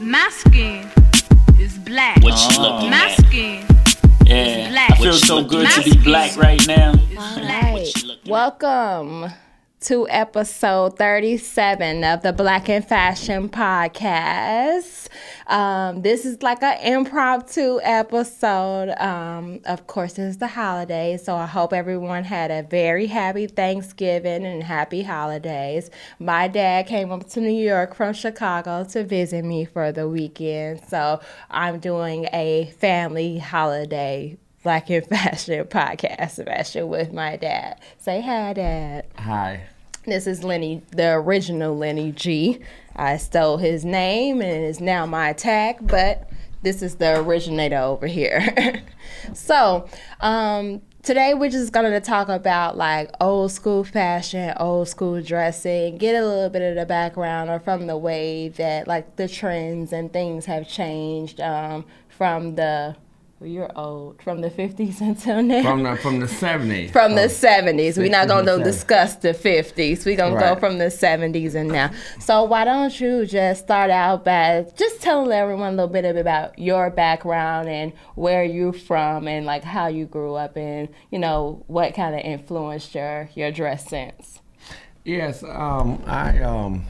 My skin is black. What you looking My at? skin Yeah, black. I feel What so good looking to be black right now. is black. Right. at? To episode 37 of the Black and Fashion Podcast. Um, this is like an impromptu episode. Um, of course, it's the holidays, so I hope everyone had a very happy Thanksgiving and happy holidays. My dad came up to New York from Chicago to visit me for the weekend, so I'm doing a family holiday Black and Fashion podcast, Sebastian, with my dad. Say hi, Dad. Hi. This is Lenny, the original Lenny G. I stole his name and it's now my tag, but this is the originator over here. so, um, today we're just gonna talk about like old school fashion, old school dressing, get a little bit of the background or from the way that like the trends and things have changed um, from the well, you're old from the 50s until now From the from the seventies. from the 70s. We're not going to 60s. discuss the 50s. We're going to go from the 70s and now. So why don't you just start out by just telling everyone a little bit about your background and where you're from and like how you grew up and, you know, what kind of influenced your your dress sense. Yes, um, I um,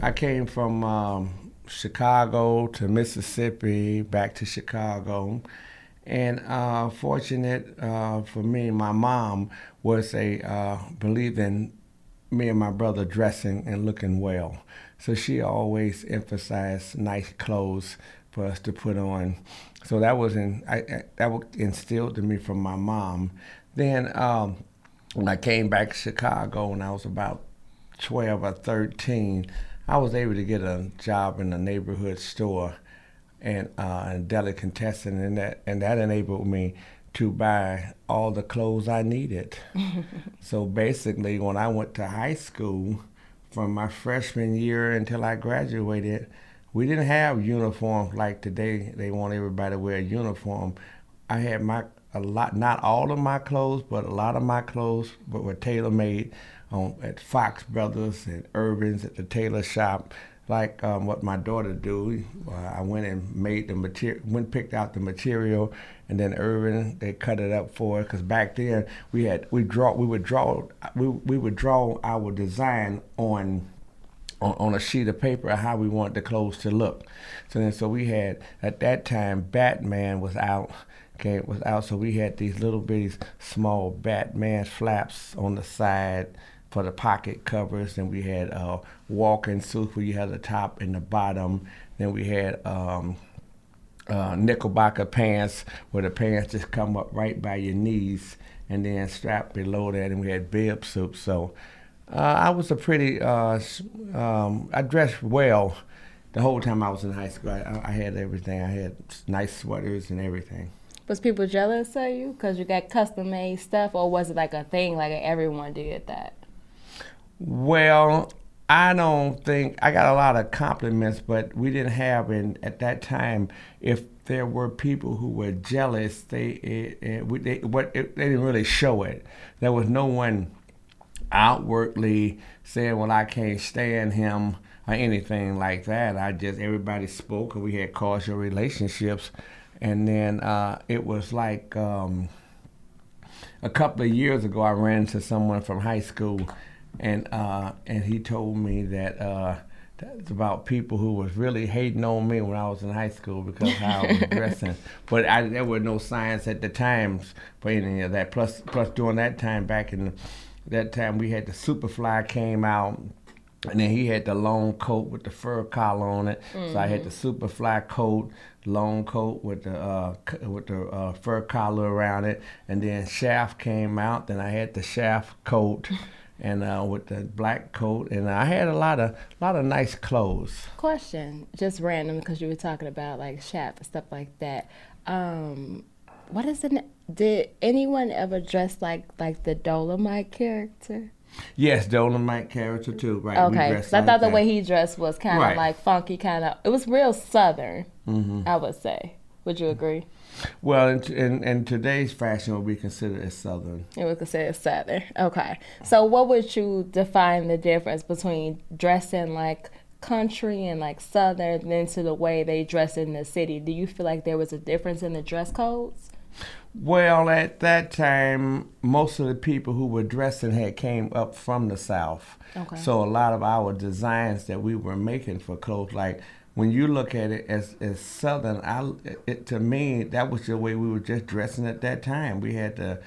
I came from um, Chicago to Mississippi, back to Chicago, and uh, fortunate uh, for me, my mom was a uh, believed in me and my brother dressing and looking well, so she always emphasized nice clothes for us to put on. So that was in I, I, that was instilled in me from my mom. Then um, when I came back to Chicago when I was about 12 or 13, I was able to get a job in a neighborhood store and uh, in contestant, and that and that enabled me to buy all the clothes I needed. so basically, when I went to high school, from my freshman year until I graduated, we didn't have uniforms like today. They want everybody to wear a uniform. I had my a lot, not all of my clothes, but a lot of my clothes were tailor made on at Fox Brothers and Urban's at the tailor shop. Like um, what my daughter do, uh, I went and made the material, went picked out the material, and then Urban they cut it up for us. Cause back then we had we draw we would draw we we would draw our design on on, on a sheet of paper how we want the clothes to look. So then, so we had at that time Batman was out. Okay, was out. So we had these little bitty small Batman flaps on the side for the pocket covers, and we had uh, walking suits where you had the top and the bottom. Then we had um, uh, Knickerbocker pants where the pants just come up right by your knees, and then strapped below that, and we had bib suits. So uh, I was a pretty, uh, um, I dressed well the whole time I was in high school. I, I had everything. I had nice sweaters and everything. Was people jealous of you because you got custom made stuff, or was it like a thing like everyone did that? Well, I don't think I got a lot of compliments, but we didn't have and at that time. If there were people who were jealous, they it, it, they what it, they didn't really show it. There was no one outwardly saying, "Well, I can't stand him." Or anything like that. I just everybody spoke, and we had cordial relationships. And then uh, it was like um, a couple of years ago, I ran into someone from high school, and uh, and he told me that uh, that's about people who was really hating on me when I was in high school because of how I was dressing. But I, there were no signs at the times for any of that. Plus, plus during that time, back in that time, we had the Superfly came out. And then he had the long coat with the fur collar on it. So I had the Superfly coat, long coat with the uh, with the uh, fur collar around it. And then Shaft came out. Then I had the Shaft coat, and uh, with the black coat. And I had a lot of lot of nice clothes. Question, just random because you were talking about like and stuff like that. Um, what is the? Did anyone ever dress like like the Dolomite character? Yes, Dolomite character too. Right. Okay, I like thought the that. way he dressed was kind of Right. like funky, kind of. It was real southern. Mm-hmm. I would say. Would you agree? Well, in, in, in today's fashion, would be considered as southern. It was considered southern. Okay, so what would you define the difference between dressing like country and like southern than to the way they dress in the city. Do you feel like there was a difference in the dress codes? Well, at that time, most of the people who were dressing had came up from the South. Okay. So a lot of our designs that we were making for clothes, like when you look at it as, as Southern, I, it, to me, that was the way we were just dressing at that time. We had the,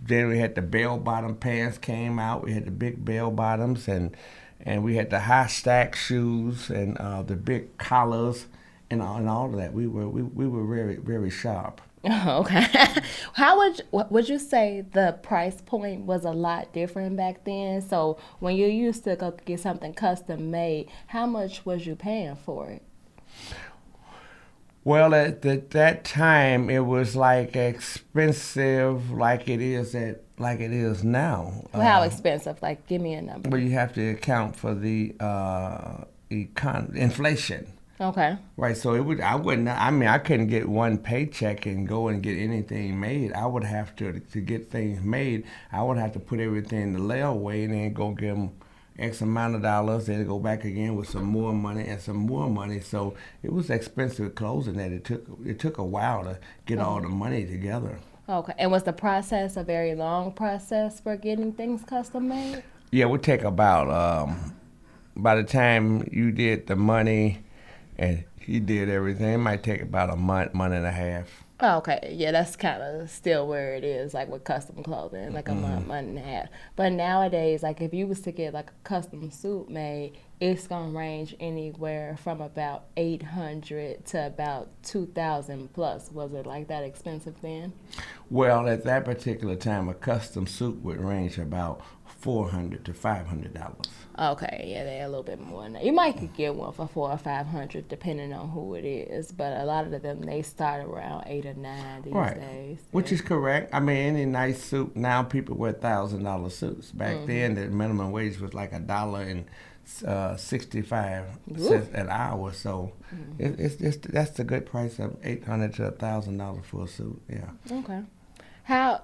then we had the bell bottom pants came out. We had the big bell bottoms and, and we had the high stack shoes and uh, the big collars and and all of that. We were, we, we were very, very sharp. okay. How would would you say the price point was a lot different back then? So when you used to go get something custom made, how much was you paying for it? Well, at the, that time, it was like expensive, like it is at like it is now. Well, how Uh, expensive? Like, give me a number. But you have to account for the uh, econ- inflation, Okay. right? So it would. I wouldn't. I mean, I couldn't get one paycheck and go and get anything made. I would have to to get things made. I would have to put everything in the layaway and then go give them X amount of dollars. Then go back again with some more money and some more money. So it was expensive clothing that it took. It took a while to get all the money together. Okay. And was the process a very long process for getting things custom made? Yeah, it would take about um, by the time you did the money and he did everything, it might take about a month, month and a half. Oh, okay. Yeah, that's kind of still where it is, like with custom clothing, like a month, mm-hmm. month and a half. But nowadays, like if you was to get like a custom suit made, it's gonna range anywhere from about eight hundred to about two thousand plus. Was it like that expensive then? Well, at that particular time, a custom suit would range about four hundred to five hundred dollars. Okay, yeah, they're a little bit more. Than that. You might could get one for four or five hundred, depending on who it is. But a lot of them they start around eight or nine these Right. days. Which is correct. I mean, any nice suit now people wear thousand dollar suits. Back then, the minimum wage was like a dollar and uh, sixty five cents an hour. So it, it's just that's the good price of eight hundred to a thousand dollars for a suit. Yeah. Okay. How,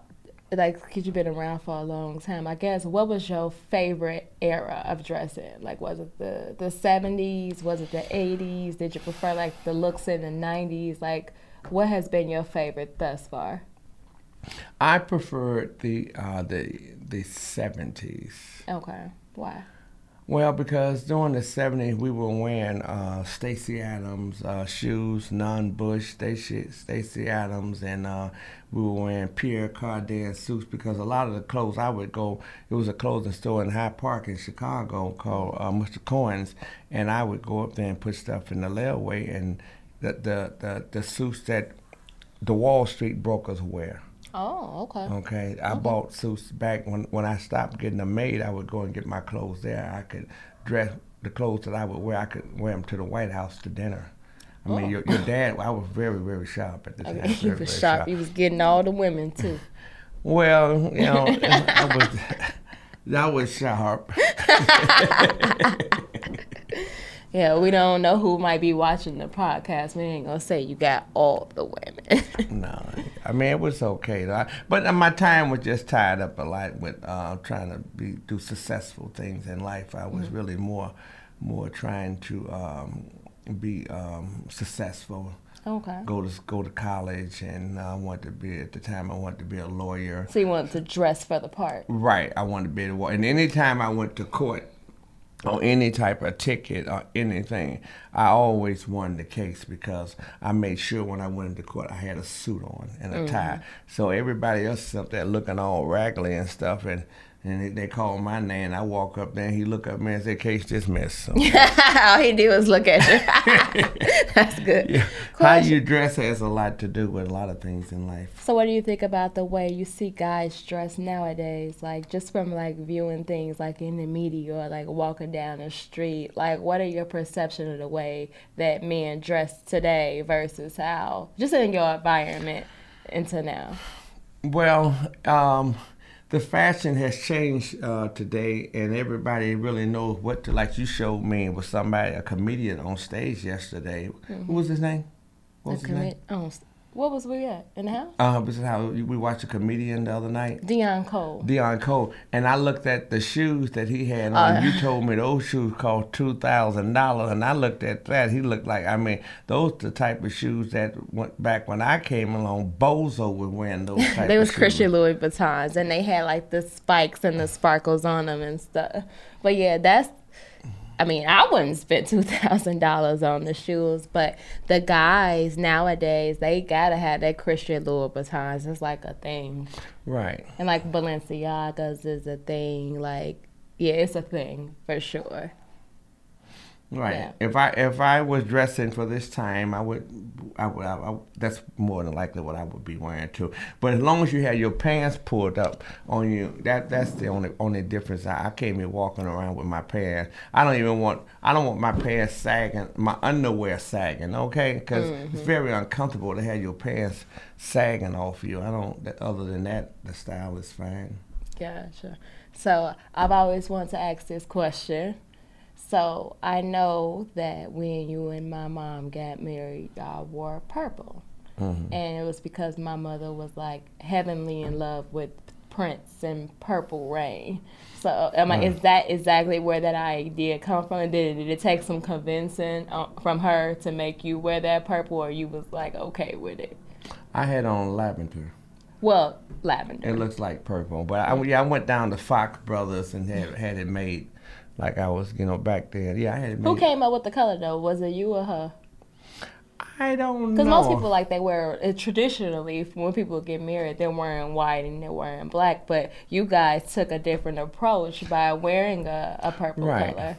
like, because you've been around for a long time, I guess, what was your favorite era of dressing? Like, was it the, the 70s? Was it the 80s? Did you prefer, like, the looks in the 90s? Like, what has been your favorite thus far? I preferred the uh, the the seventies. Okay. Why? Well, because during the '70s we were wearing uh, Stacy Adams uh, shoes, Nunn Bush Stacy Stacy Adams, and uh, we were wearing Pierre Cardin suits. Because a lot of the clothes I would go, it was a clothing store in Hyde Park in Chicago called uh, Mr. Cohen's, and I would go up there and put stuff in the layaway, and the the the, the suits that the Wall Street brokers wear. Oh, okay. Okay, I bought suits back when when I stopped getting them made. I would go and get my clothes there. I could dress the clothes that I would wear. I could wear them to the White House to dinner. I mean, Oh. your, your oh. dad. I was very very sharp at the oh, time. Okay, he very, was very sharp. He was getting all the women, too. Well, you know, I was I was sharp. Yeah, we don't know who might be watching the podcast. We ain't gonna say you got all the women. No, I mean it was okay. though. But uh, my time was just tied up a lot with uh, trying to be do successful things in life. I was really more, more trying to um, be um, successful. okay. Go to go to college, and I wanted to be at the time. I wanted to be a lawyer. So you wanted to dress for the part. Right, I wanted to be able to. And anytime I went to court on any type of ticket or anything, I always won the case because I made sure when I went into court I had a suit on and a mm-hmm. tie. So everybody else is up there looking all raggedy and stuff, and and they, they call my name. I walk up there, and he look at me and say, "Case dismissed." So, All he did was look at you. That's good. yeah. How you dress has a lot to do with a lot of things in life. So what do you think about the way you see guys dress nowadays? Like just from like viewing things like in the media or like walking down the street. Like what are your perception of the way that men dress today versus how just in your environment into now? Well, um, the fashion has changed uh, today, and everybody really knows what to like. You showed me with somebody, a comedian on stage yesterday. Who was his name? What was The his name? oh, What was we at in the house? Uh, this is how we watched a comedian the other night. Deon Cole. Deon Cole, and I looked at the shoes that he had on. Uh. you told me those shoes cost two thousand dollars, and I looked at that. He looked like I mean, those the type of shoes that went back when I came along. Bozo was wearing those type. They was shoes. Christian Louboutins, and they had like the spikes and the sparkles on them and stuff. But yeah, that's. I mean, I wouldn't spend two thousand dollars on the shoes, but the guys nowadays they gotta have that Christian Louboutins. It's like a thing, Right. and like Balenciagas is a thing. Like, yeah, it's a thing for sure. Right. Yeah. If I if I was dressing for this time, I would, I would, I, I- that's more than likely what I would be wearing too. But as long as you have your pants pulled up on you, that that's the only only difference. I, I can't be walking around with my pants. I don't even want. I don't want my pants sagging, my underwear sagging. Okay, because it's mm-hmm. very uncomfortable to have your pants sagging off you. I don't. Other than that, the style is fine. Gotcha. So I've always wanted to ask this question. So I know that when you and my mom got married, y'all wore purple, and it was because my mother was like heavenly in love with Prince and Purple Rain. So am I, is that exactly where that idea come from? Did, did it take some convincing uh, from her to make you wear that purple, or you was like okay with it? I had on lavender. Well, lavender. It looks like purple, but I, yeah, I went down to Fox Brothers and had had it made, like I was, you know, back then. Yeah, I had made. Who came up with the color though? Was it you or her? I don't know. Because most people like they wear it traditionally when people get married, they're wearing white and they're wearing black. But you guys took a different approach by wearing a, a purple Right. color.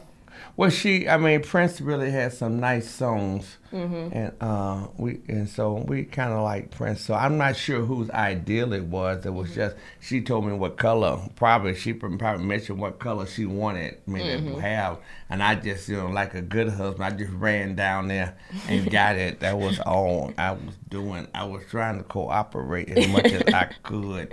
Well, she, I mean, Prince really had some nice songs, Mm-hmm. and uh, we, and so we kind of like Prince. So I'm not sure whose ideal it was. It was Mm-hmm. just she told me what color. Probably she probably mentioned what color she wanted me Mm-hmm. to have, and I just, you know, like a good husband, I just ran down there and got it. That was all I was doing. I was trying to cooperate as much as I could.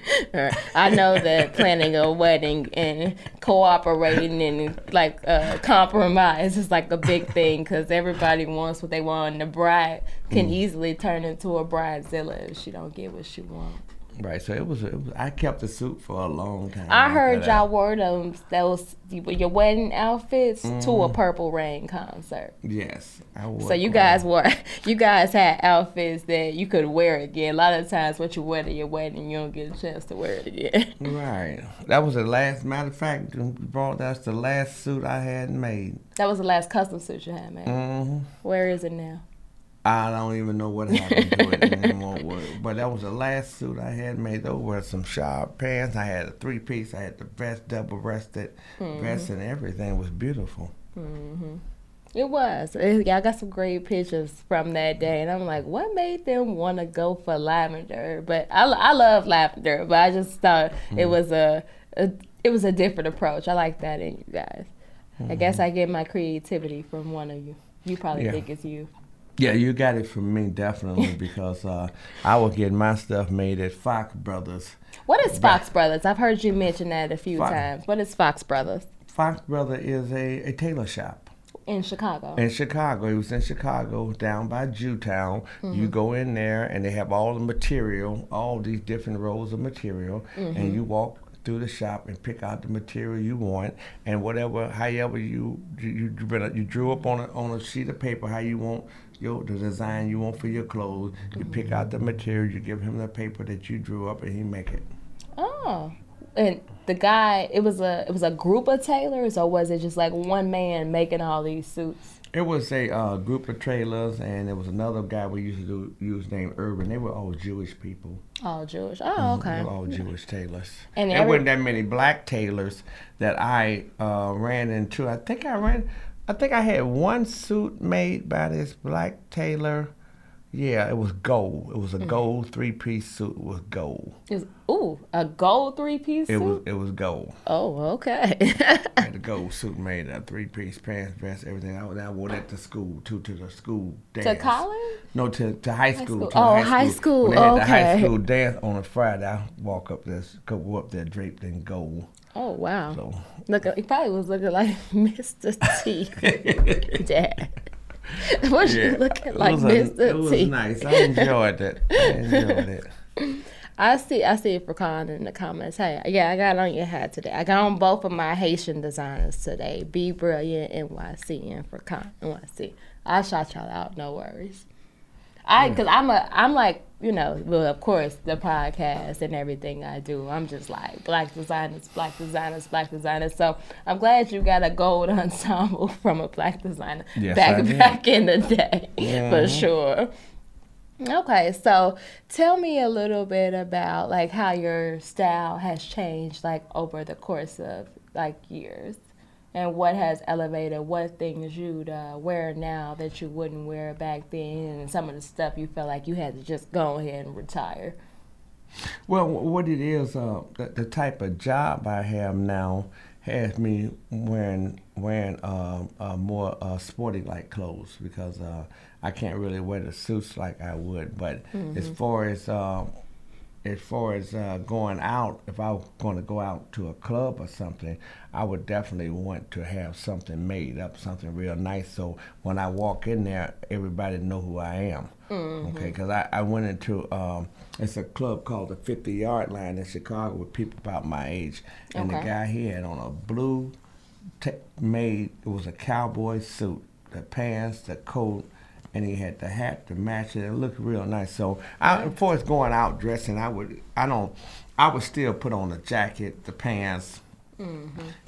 I know that planning a wedding and cooperating and like uh, compromise is like a big thing because everybody wants what they want. And the bride can Mm. easily turn into a bridezilla if she don't get what she wants. Right. So it was. It was I kept the suit for a long time. I heard that. y'all wore them those your wedding outfits to Mm-hmm. a Purple Rain concert. Yes, I wore. So you guys wore, you guys had outfits that you could wear again. A lot of times, what you wear to your wedding, you don't get a chance to wear it again. Right. That was the last. Matter of fact, brought that's the last suit I had made. that was the last custom suit you had, man. hmm Where is it now? I don't even know what happened to it anymore. But that was the last suit I had made. Those were some sharp pants. I had a three piece. I had the vest, double breasted mm-hmm. vest, and everything was beautiful. Mm-hmm. It was. It- I got some great pictures from that day, and I'm like, what made them want to go for lavender? But I, I love lavender, but I just thought mm-hmm. it was a, a it was a different approach. I like that in you guys. I guess I get my creativity from one of you. You probably Yeah. think it's you. Yeah, you got it from me definitely because uh, I will get my stuff made at Fox Brothers. What is Fox Brothers? I've heard you mention that a few Fox- times. What is Fox Brothers Fox Brother is a, a tailor shop. in Chicago? in Chicago. It was in Chicago, down by Jewtown. You go in there, and they have all the material, all these different rows of material, and you walk through the shop and pick out the material you want, and whatever, however you you you, drew- you drew up on a on a sheet of paper how you want your the design you want for your clothes. You pick out the material, you give him the paper that you drew up, and he make it. Oh, and the guy, it was a it was a group of tailors, or was it just like one man making all these suits? It was a uh, group of trailers, and there was another guy we used to do, use named Urban. They were all Jewish people. All Jewish. Oh, okay. They were all Jewish tailors. And there every- wasn't that many black tailors that I uh, ran into. I think I ran. I think I had one suit made by this black tailor. Yeah, it was gold. It was a mm-hmm. gold three-piece suit. with gold. It was, ooh, a gold three piece It was. It was gold. oh, okay. I had a gold suit made, a three-piece pants, vest, everything. I, I wore that to school, too, to the school dance. to college? No, to, to high school. school. To Oh, high school. When they had the high school dance on a Friday, I walk up there, go up there draped in gold. Oh wow. So Look, he probably was looking like Mr. T. Dad. what you looking like, it was, Mr. a, it was T? nice. I enjoyed it. I enjoyed it. I see. I see Freakon in the comments. Hey, yeah, I got on your hat today. I got on both of my Haitian designers today. Be brilliant NYC and Freakon NYC. I shot y'all out. No worries. I because I'm a I'm like you know well of course the podcast and everything I do I'm just like black designers black designers black designers so I'm glad you got a gold ensemble from a black designer Yes, back back in the day for Mhm. sure. Okay, so tell me a little bit about like how your style has changed like over the course of like years, and what has elevated. What things you'd uh, wear now that you wouldn't wear back then, and some of the stuff you felt like you had to just go ahead and retire. Well, what it is, uh, the, the type of job I have now has me wearing wearing uh, uh, more uh, sporty like clothes because uh, I can't really wear the suits like I would. But as far as as far as uh, going out, if I was going to go out to a club or something, I would definitely want to have something made up, something real nice. So when I walk in there, everybody know who I am. Okay, because I, I went into um, it's a club called the 50 Yard Line in Chicago with people about my age, and Okay. the guy he had on a blue t- made it was a cowboy suit, the pants, the coat, and he had the hat to match it. It looked real nice. So, I, far as going out dressing, I would, I don't, I would still put on the jacket, the pants,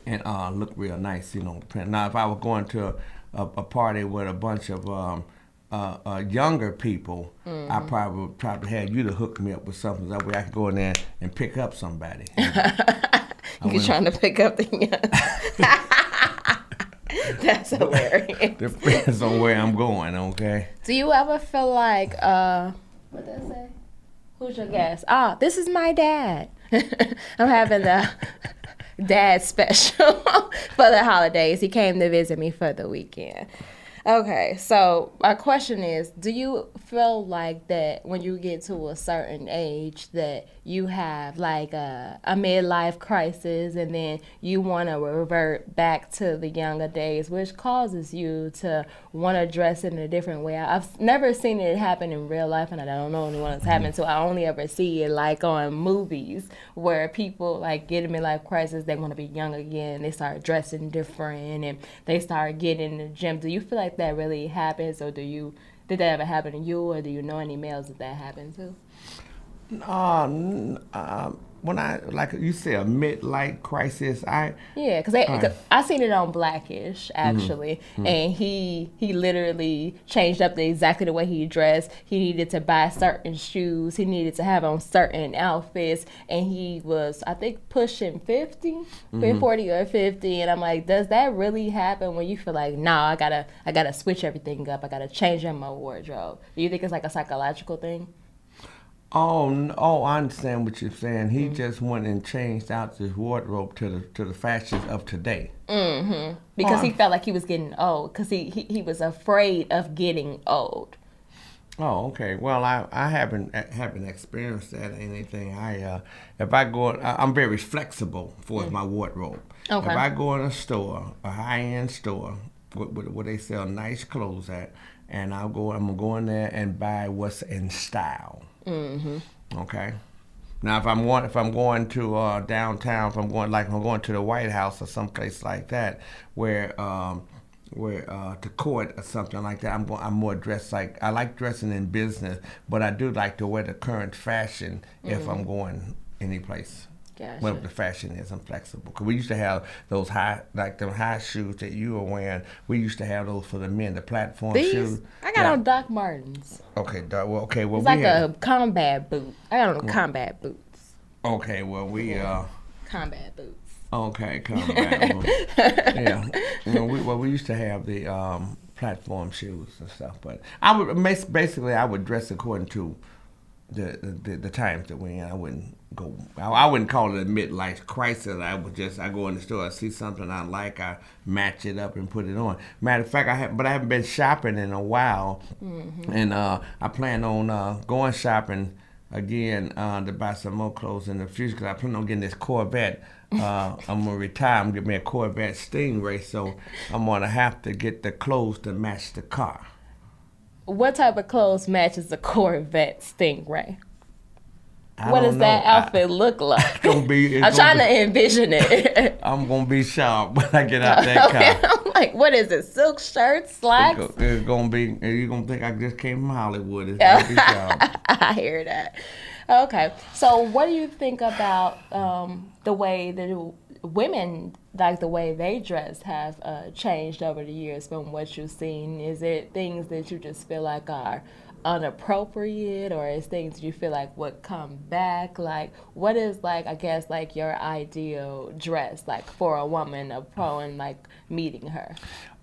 and uh, look real nice, you know. Now, if I were going to a, a, a party with a bunch of um, uh, uh, younger people, I probably would probably have you to hook me up with something that way I could go in there and pick up somebody. You're trying to pick up the That's hilarious. Depends on where I'm going, okay? Do you ever feel like uh what did I say? Who's your guest? Ah, this is my dad. I'm having the dad special for the holidays. He came to visit me for the weekend. Okay, so my question is, do you feel like that when you get to a certain age that you have like a, a midlife crisis and then you want to revert back to the younger days, which causes you to want to dress in a different way? I've never seen it happen in real life, and I don't know anyone it's mm-hmm. happened to. I only ever see it like on movies where people like get a midlife crisis, they want to be young again, they start dressing different, and they start getting in the gym. Do you feel like that really happens, or do you? Did that ever happen to you, or do you know any males that that happened to? Uh, n- uh, when I like you say a midlife crisis, I Yeah, because. I seen it on Blackish mm-hmm. actually, mm-hmm. and he he literally changed up the, exactly the way he dressed. He needed to buy certain shoes. He needed to have on certain outfits, and he was I think pushing mm-hmm. 50, 40 or fifty. And I'm like, does that really happen when you feel like, nah, I gotta I gotta switch everything up. I gotta change up my wardrobe. Do you think it's like a psychological thing? Oh oh I understand what you're saying. He just went and changed out his wardrobe to the to the fashions of today. Mm-hmm. Because he felt like he was getting old. Because he, he he was afraid of getting old. Oh, okay. Well, I, I haven't haven't experienced that or anything. I uh, if I go, I'm very flexible for my wardrobe. Okay. If I go in a store, a high end store, where, where where they sell nice clothes at, and I'll go, I'm gonna go in there and buy what's in style. Mm-hmm. Okay. Now, if I'm going, if I'm going to uh, downtown, if I'm going like if I'm going to the White House or someplace like that, where um, where uh, to court or something like that, I'm going, I'm more dressed like I like dressing in business, but I do like to wear the current fashion if I'm going any place. Gotcha. Whatever the fashion is, I'm flexible. Cause we used to have those high, like them high shoes that you were wearing. We used to have those for the men, the platform These shoes. I got Yeah. on Doc Martens. Okay, doc- well, okay, well It's we like had, a combat boot. I got on combat boots. okay, well we uh. Combat boots. Okay, come back. yeah, you know, we, well, we used to have the um, platform shoes and stuff, but I would basically I would dress according to the the, the times that we're in. I wouldn't go. I, I wouldn't call it a midlife crisis. I would just I go in the store, I see something I like, I match it up and put it on. Matter of fact, I have, but I haven't been shopping in a while, and uh, I plan on uh, going shopping again uh, to buy some more clothes in the future because I plan on getting this Corvette. Uh, I'm gonna retire. I'm gonna get me a Corvette Stingray, so I'm gonna have to get the clothes to match the car. What type of clothes matches a Corvette Stingray? I what does that know. I- outfit look like? be- it's I'm trying to envision it. I'm gonna be shocked when I get out that car. I'm like, what is it? Silk shirts, It's slacks? go- It's gonna be. You're gonna think I just came from Hollywood. It's gonna be sharp. I hear that. Okay, so what do you think about um, the way that women, like the way they dress, have uh, changed over the years from what you've seen? Is it things that you just feel like are inappropriate, or is things you feel like would come back? Like, what is like, I guess, like your ideal dress, like for a woman upon like meeting her?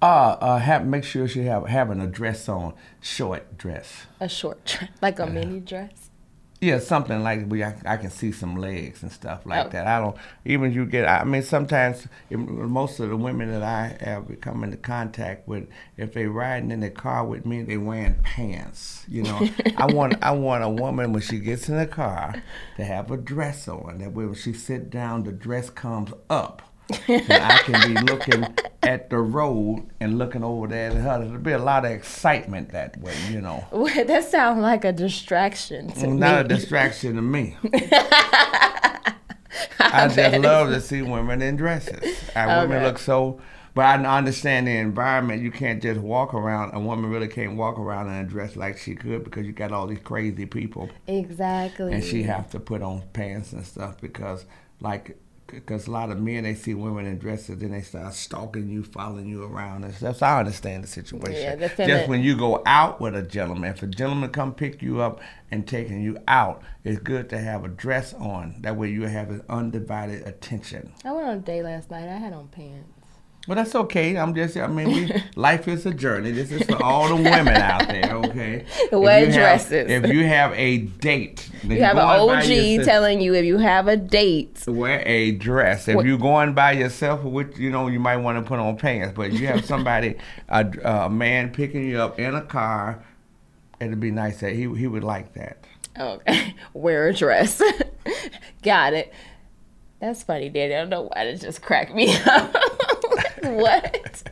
Uh, uh, have make sure she have having a dress on, short dress. A short dress, like a mini dress. Yeah, something like we I, I can see some legs and stuff like Oh. that. I don't even you get. I mean, sometimes if, most of the women that I have come into contact with, if they're riding in the car with me, they're wearing pants. You know, I want I want a woman when she gets in the car to have a dress on. That way, when she sit down, the dress comes up. And I can be looking at the road and looking over there at her. There'll be a lot of excitement that way, you know. Well, that sounds like a distraction to me. Not a distraction to me. I just love to see women in dresses. Uh, women look so, but I understand the environment. You can't just walk around. A woman really can't walk around in a dress like she could because you got all these crazy people, Exactly. and she have to put on pants and stuff because, like, because a lot of men they see women in dresses, then they start stalking you, following you around and stuff. So I understand the situation. Yeah, the just when you go out with a gentleman, if a gentleman come pick you up and taking you out, it's good to have a dress on. That way you have his undivided attention. I went on a date last night. I had on pants. But that's okay. I'm just, I mean, we, life is a journey. This is for all the women out there, okay? Wear have- dresses. if you have a date, You have an OG yourself- telling you if you have a date. wear a dress. If What- you're going by yourself, which you know you might want to put on pants, but if you have somebody, a, a man picking you up in a car, it'd be nice that he he would like that. Okay, wear a dress. Got it. That's funny, Daddy. I don't know why it just cracked me up. What?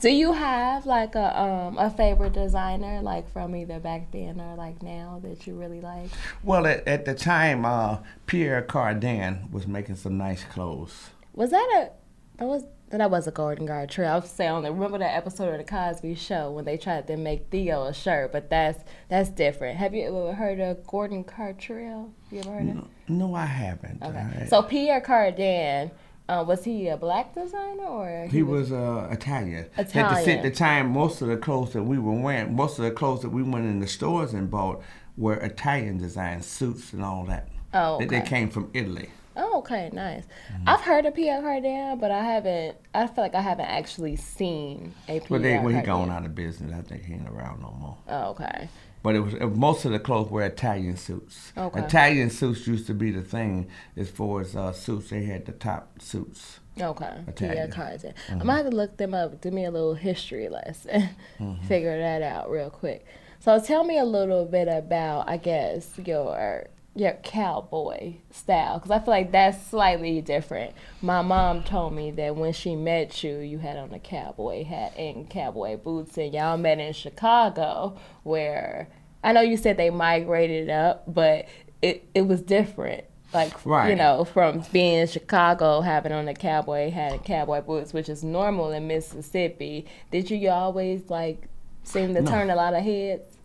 Do you have like a um a favorite designer like from either back then or like now that you really like? Well, at, at the time, uh, Pierre Cardin was making some nice clothes. Was that a that was that was a Gordon Gartrell. I was saying, remember that episode of the Cosby Show when they tried to make Theo a shirt, but that's that's different. Have you ever heard of Gordon Gartrell? You ever heard of? No, I haven't. Okay. I- So Pierre Cardin, uh, was he a black designer or He was uh, Italian. At the, Italian. at the time, most of the clothes that we were wearing, most of the clothes that we went in the stores and bought were Italian design suits and all that. Oh, They, they came from Italy. Oh, okay, nice. Mm-hmm. I've heard of Pierre Cardin, but I haven't. I feel like I haven't actually seen a Pierre But they, well, he gone out of business. I think he ain't around no more. Oh, okay. But it was it, most of the clothes were Italian suits. Okay. Italian suits used to be the thing as far as uh, suits. They had the top suits. Okay, Italian. Cardin. Mm-hmm. I'm gonna have to look them up. Give me a little history lesson. Mm-hmm. Figure that out real quick. So tell me a little bit about, I guess, your your cowboy style, because I feel like that's slightly different. My mom told me that when she met you, you had on a cowboy hat and cowboy boots, and y'all met in Chicago, where I know you said they migrated up, but it it was different. Like right. you know, from being in Chicago, having on a cowboy hat and cowboy boots, which is normal in Mississippi. Did you always like seem to turn a lot of heads?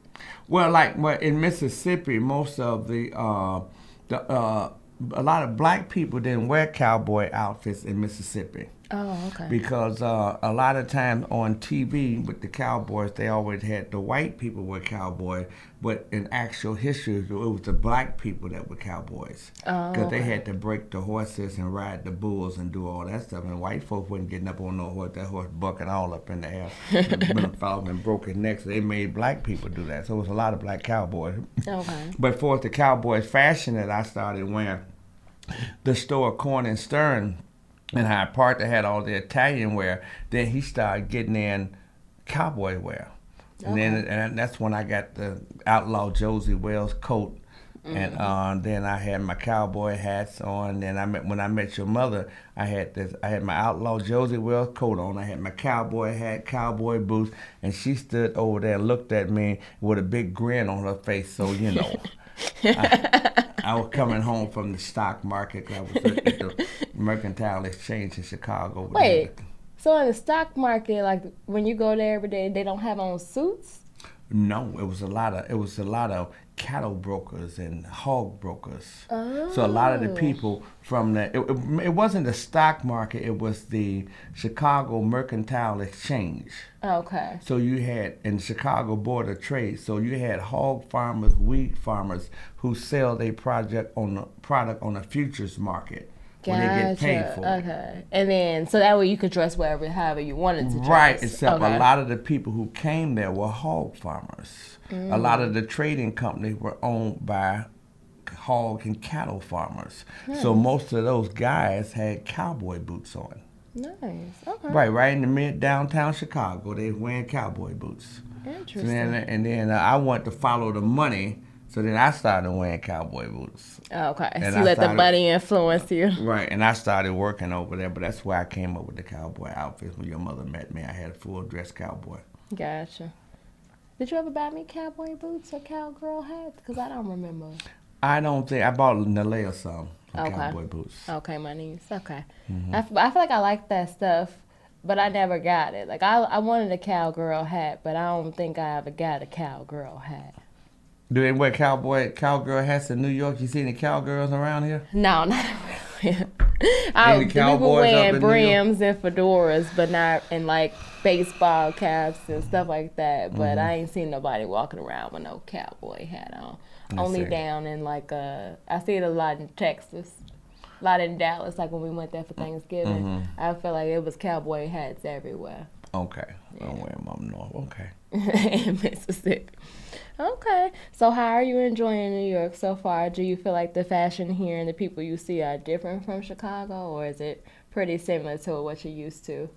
Well, like well, in Mississippi, most of the uh, the uh, a lot of black people didn't wear cowboy outfits in Mississippi. Oh, okay. because uh, a lot of times on TV with the cowboys, they always had the white people were cowboys, but in actual history, it was the black people that were cowboys Oh, because they had to break the horses and ride the bulls and do all that stuff. And white folks wasn't getting up on no horse; that horse bucking all up in the air, been falling and broke his neck. So they made black people do that. So it was a lot of black cowboys. Okay. But for the cowboy fashion that I started wearing, the store Corn and Stern in Hyde Park that had all the Italian wear, then he started getting in cowboy wear. And then and that's when I got the outlaw Josey Wales coat and uh, then I had my cowboy hats on. And then I met when I met your mother, I had this. I had my outlaw Josey Wales coat on. I had my cowboy hat, cowboy boots, and she stood over there and looked at me with a big grin on her face. So you know. I, I was coming home from the stock market. I was at the Mercantile Exchange in Chicago. Wait. So in the stock market, like when you go there every day, they don't have on suits. No, it was a lot of it was a lot of cattle brokers and hog brokers. Oh. So a lot of the Oh. people from the it, it, it wasn't the stock market, it was the Chicago Mercantile Exchange. Okay. So you had in Chicago Board of Trade. So you had hog farmers, wheat farmers who sell their project on the product on the futures market when they get paid Gotcha. for it. Okay. And then so that way you could dress wherever, however you wanted to dress. Right, except Okay. a lot of the people who came there were hog farmers. Mm. A lot of the trading companies were owned by hog and cattle farmers. So most of those guys had cowboy boots on. Nice. Okay. Right, right in the mid downtown Chicago, they were wearing cowboy boots. So Interesting. then, and then uh, I wanted to follow the money, so then I started wearing cowboy boots. okay. and so you I let the started- money influence you. Right, and I started working over there, but that's where I came up with the cowboy outfits. When your mother met me, I had a full dress cowboy. Gotcha. Did you ever buy me cowboy boots or cowgirl hats? Because I don't remember. I don't think I bought Nalea some, some Okay. cowboy boots. Okay, my niece. Okay. Mm-hmm. I, f- I feel like I like that stuff, but I never got it. Like I, I wanted a cowgirl hat, but I don't think I ever got a cowgirl hat. Do they wear cowboy cowgirl hats in New York? You see any cowgirls around here? No, not really. I, Any people cowboys wearing up in New brims and fedoras, but not in like baseball caps and stuff like that. Mm-hmm. But I ain't seen nobody walking around with no cowboy hat on. I Only see. down in like uh, I see it a lot in Texas, a lot in Dallas. Like when we went there for Thanksgiving, Mm-hmm. I feel like it was cowboy hats everywhere Okay, I'm wearing up north. Okay. in Mississippi. Okay, so how are you enjoying New York so far? Do you feel like the fashion here and the people you see are different from Chicago, or is it pretty similar to what you're used to?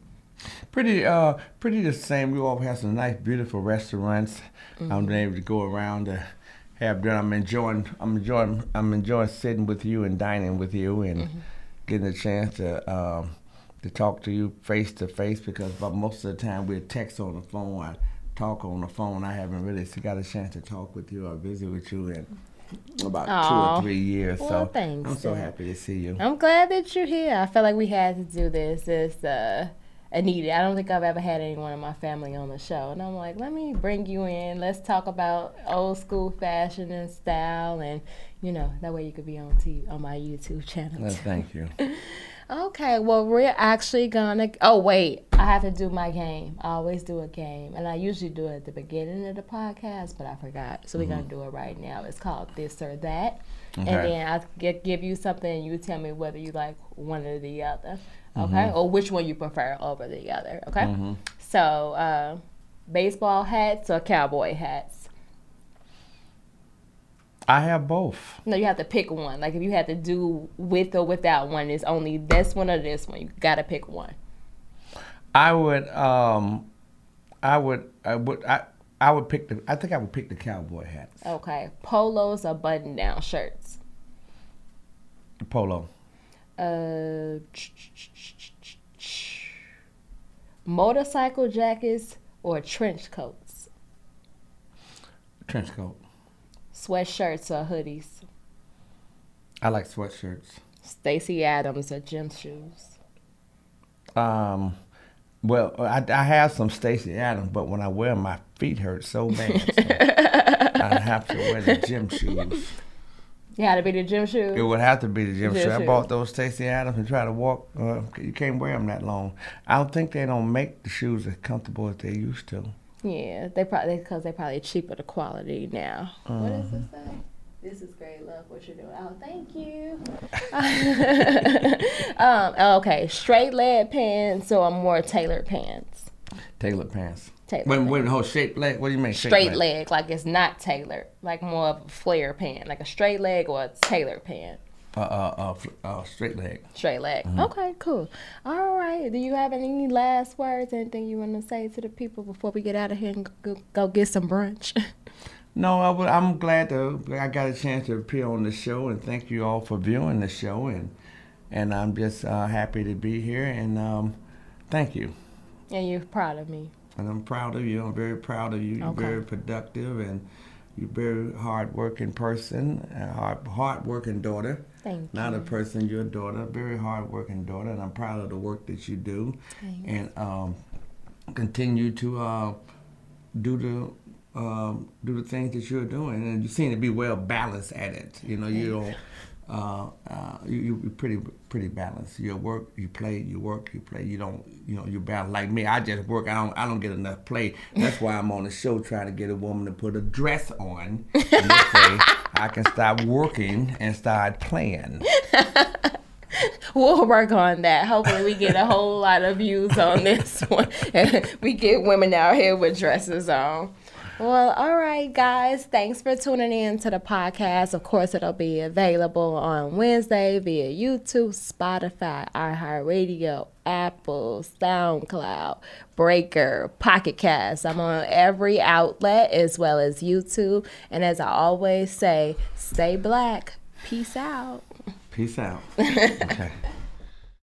Pretty, uh, pretty the same. We all have some nice, beautiful restaurants. I'm able to go around to have dinner. I'm enjoying, I'm enjoying, I'm enjoying sitting with you and dining with you and getting a chance to um, to talk to you face to face because most of the time we're text on the phone. I talk on the phone. I haven't really got a chance to talk with you or visit with you in about two or three years. Well, so thanks, I'm so happy to see you. I'm glad that you're here. I feel like we had to do this. It's uh, I needed. I don't think I've ever had anyone in my family on the show, and I'm like, let me bring you in. Let's talk about old school fashion and style, and you know that way you could be on t- on my YouTube channel. Well, thank you. Okay, well, we're actually gonna. Oh, wait, I have to do my game. I always do a game, and I usually do it at the beginning of the podcast, but I forgot. So we're gonna mm-hmm. do it right now. It's called This or That. And then I gi- give you something, and you tell me whether you like one or the other. Okay, mm-hmm. or which one you prefer over the other. Okay. Mm-hmm. So, uh, baseball hats or cowboy hats? I have both. No, you have to pick one. Like if you had to do with or without one, it's only this one or this one. You gotta pick one. I would um I would I would I I would pick the I think I would pick the cowboy hats. Okay, polos or button-down shirts. Polo. Uh, motorcycle jackets or trench coats. Trench coat. Sweatshirts or hoodies. I like sweatshirts. Stacy Adams or gym shoes. Um well, I, I have some Stacy Adams, but when I wear them, my feet hurt so bad. So I have to wear the gym shoes. You had to be the gym shoes. It would have to be the gym Gym shoes. I bought those Stacy Adams and try to walk. Uh, you can't wear them that long. I don't think they don't make the shoes as comfortable as they used to. Yeah, they probably because they probably cheaper the quality now. What does this say? This is great love. What you're doing? Oh, thank you. um, okay, straight leg pants or more tailored pants. Tailored pants. Tailored Wait, pants. wait, whole shape leg. What do you mean? shape straight leg, like it's not tailored, like more of a flare pant, like a straight leg or a tailored pant. Uh, uh, uh, uh, straight leg. Straight leg. Okay, cool. All right. Do you have any last words? Anything you want to say to the people before we get out of here and go, go get some brunch? No, I would, I'm glad to. I got a chance to appear on the show, and thank you all for viewing the show, and and I'm just uh, happy to be here, and um, thank you. And you're proud of me. And I'm proud of you. I'm very proud of you. You're Okay. very productive, and you're a very hard-working person, a hard, hard-working daughter. Thank Not you. a person, you're a daughter, a very hard-working daughter, and I'm proud of the work that you do, Thanks. and um, continue to uh, do the um, do the things that you're doing, and you seem to be well balanced at it. You know, you don't. Uh, uh, you you're pretty pretty balanced. You work, you play, you work, you play. You don't, you know, you balance like me. I just work. I don't I don't get enough play. That's why I'm on the show trying to get a woman to put a dress on. And this way I can start working and start playing. We'll work on that. Hopefully, we get a whole lot of views on this one. we get women out here with dresses on. Well, all right, guys. Thanks for tuning in to the podcast. Of course, it'll be available on Wednesday via YouTube, Spotify, iHeartRadio, Apple, SoundCloud, Breaker, Pocket Cast. I'm on every outlet as well as YouTube. And as I always say, stay black. Peace out. Peace out. Okay.